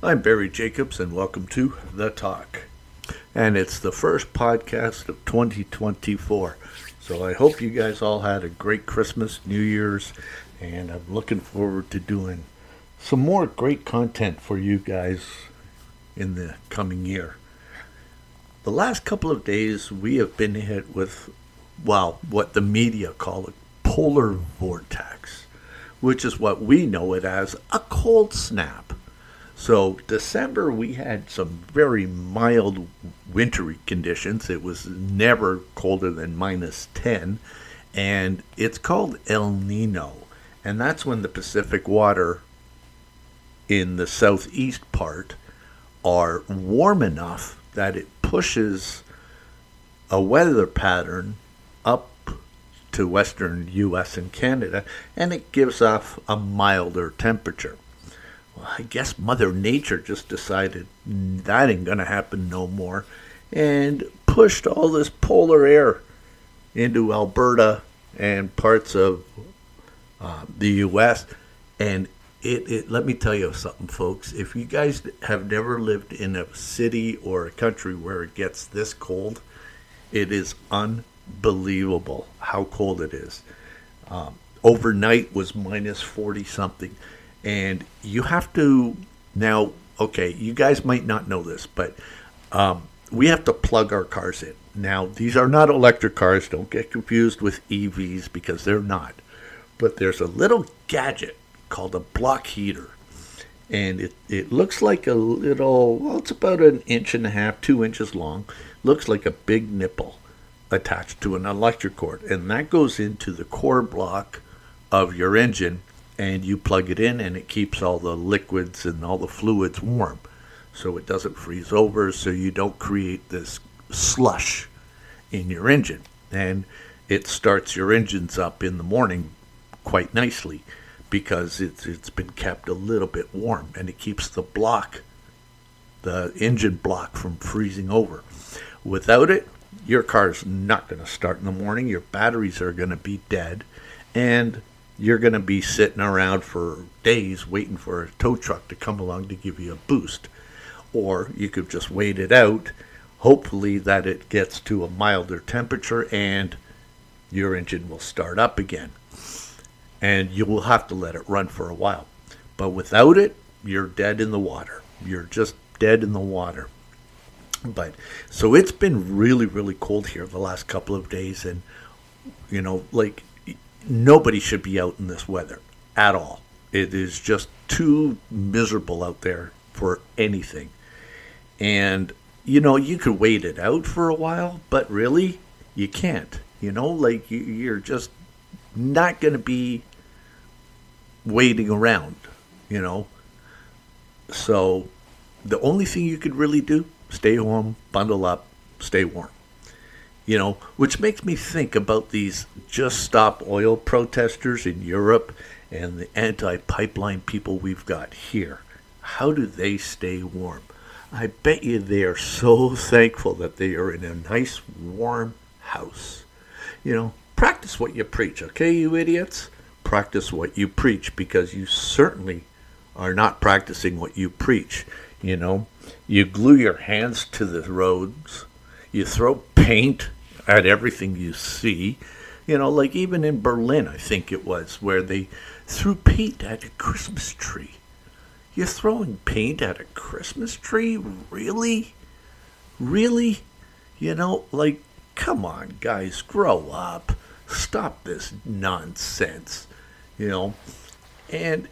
I'm Barry Jacobs, and welcome to The Talk. And it's the first podcast of 2024. So I hope you guys all had a great Christmas, New Year's, and I'm looking forward to doing some more great content for you guys in the coming year. The last couple of days, we have been hit with, well, what the media call a polar vortex, which is what we know it as a cold snap. So, December, we had some very mild wintry conditions. It was never colder than minus 10, and it's called El Nino. And that's when the Pacific water in the southeast part are warm enough that it pushes a weather pattern up to western US and Canada and it gives off a milder temperature. I guess Mother Nature just decided that ain't going to happen no more and pushed all this polar air into Alberta and parts of uh, the U.S. And it, it, let me tell you something, folks. If you guys have never lived in a city or a country where it gets this cold, it is unbelievable how cold it is. Um, overnight was minus 40 something and you have to now. Okay, you guys might not know this, but um, we have to plug our cars in. Now, these are not electric cars. Don't get confused with EVs because they're not. But there's a little gadget called a block heater. And it, it looks like a little, well, it's about an inch and a half, two inches long. Looks like a big nipple attached to an electric cord. And that goes into the core block of your engine and you plug it in and it keeps all the liquids and all the fluids warm. So it doesn't freeze over so you don't create this slush in your engine. And it starts your engines up in the morning quite nicely because it's it's been kept a little bit warm and it keeps the block the engine block from freezing over. Without it your car's not going to start in the morning your batteries are going to be dead and you're going to be sitting around for days waiting for a tow truck to come along to give you a boost. Or you could just wait it out, hopefully, that it gets to a milder temperature and your engine will start up again. And you will have to let it run for a while. But without it, you're dead in the water. You're just dead in the water. But so it's been really, really cold here the last couple of days. And, you know, like nobody should be out in this weather at all. It is just too miserable out there for anything. And, you know, you could wait it out for a while, but really, you can't. You know, like you're just not going to be waiting around, you know. So, the only thing you could really do, stay home, bundle up, stay warm you know, which makes me think about these just stop oil protesters in Europe and the anti pipeline people we've got here. How do they stay warm? I bet you they are so thankful that they are in a nice warm house. You know, practice what you preach, okay, you idiots? Practice what you preach because you certainly are not practicing what you preach. You know, you glue your hands to the roads, you throw paint at everything you see. You know, like even in Berlin, I think it was, where they threw paint at a Christmas tree. You're throwing paint at a Christmas tree? Really? Really? You know, like, come on, guys, grow up. Stop this nonsense. You know? And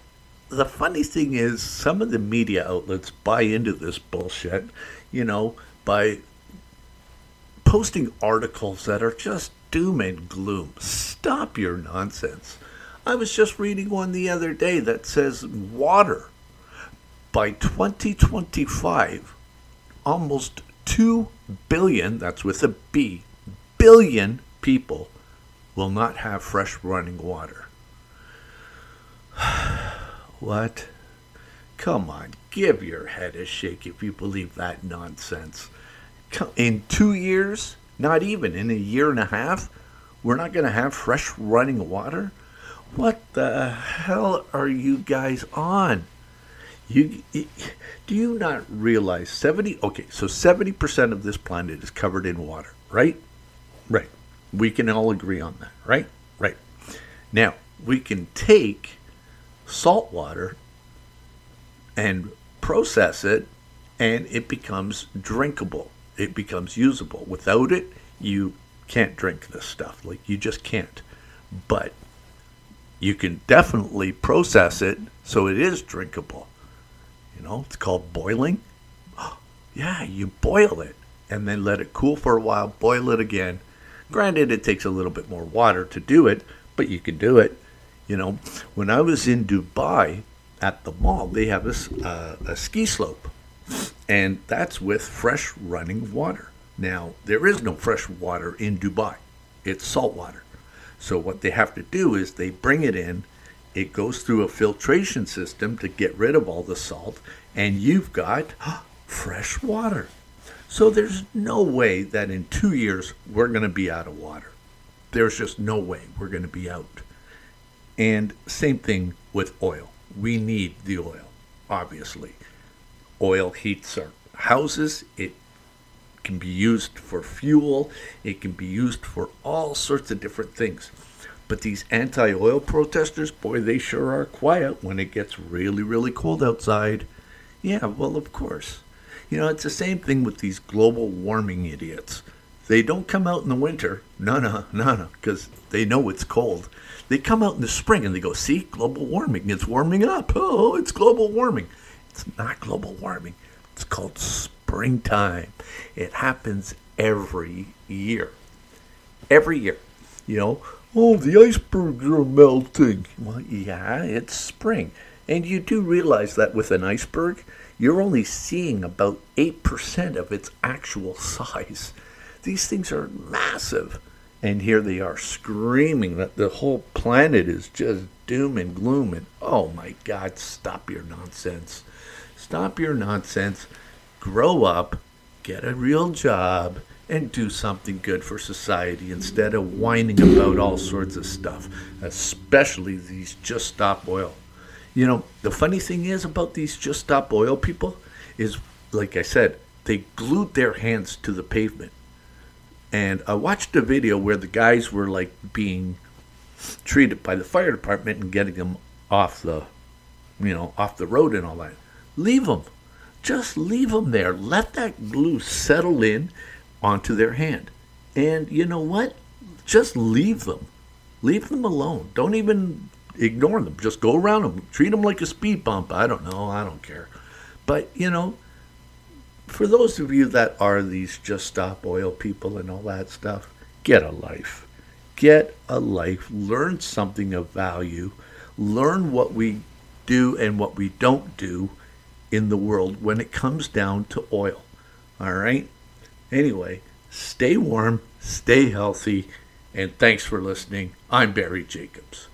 the funny thing is, some of the media outlets buy into this bullshit, you know, by posting articles that are just doom and gloom. Stop your nonsense. I was just reading one the other day that says water by 2025 almost 2 billion, that's with a B, billion people will not have fresh running water. what? Come on, give your head a shake if you believe that nonsense in two years, not even in a year and a half, we're not going to have fresh running water? What the hell are you guys on? You, do you not realize 70 okay, so 70% of this planet is covered in water, right? Right. We can all agree on that, right? Right. Now, we can take salt water and process it and it becomes drinkable. It becomes usable. Without it, you can't drink this stuff. Like you just can't. But you can definitely process it so it is drinkable. You know, it's called boiling. yeah, you boil it and then let it cool for a while, boil it again. Granted, it takes a little bit more water to do it, but you can do it. You know, when I was in Dubai at the mall, they have a, uh, a ski slope, and that's with fresh running water. Now, there is no fresh water in Dubai, it's salt water. So, what they have to do is they bring it in, it goes through a filtration system to get rid of all the salt, and you've got fresh water. So, there's no way that in two years we're going to be out of water. There's just no way we're going to be out. And same thing with oil. We need the oil, obviously. Oil heats our houses, it can be used for fuel, it can be used for all sorts of different things. But these anti oil protesters, boy, they sure are quiet when it gets really, really cold outside. Yeah, well, of course. You know, it's the same thing with these global warming idiots. They don't come out in the winter. No, no, no, no, because they know it's cold. They come out in the spring and they go, see, global warming. It's warming up. Oh, it's global warming. It's not global warming. It's called springtime. It happens every year. Every year. You know, oh, the icebergs are melting. Well, yeah, it's spring. And you do realize that with an iceberg, you're only seeing about 8% of its actual size. These things are massive. And here they are screaming that the whole planet is just doom and gloom. And oh my God, stop your nonsense. Stop your nonsense grow up, get a real job, and do something good for society instead of whining about all sorts of stuff, especially these just stop oil. You know, the funny thing is about these just stop oil people is, like I said, they glued their hands to the pavement. And I watched a video where the guys were like being treated by the fire department and getting them off the, you know, off the road and all that. Leave them just leave them there. Let that glue settle in onto their hand. And you know what? Just leave them. Leave them alone. Don't even ignore them. Just go around them. Treat them like a speed bump. I don't know. I don't care. But, you know, for those of you that are these just stop oil people and all that stuff, get a life. Get a life. Learn something of value. Learn what we do and what we don't do in the world when it comes down to oil. All right? Anyway, stay warm, stay healthy, and thanks for listening. I'm Barry Jacobs.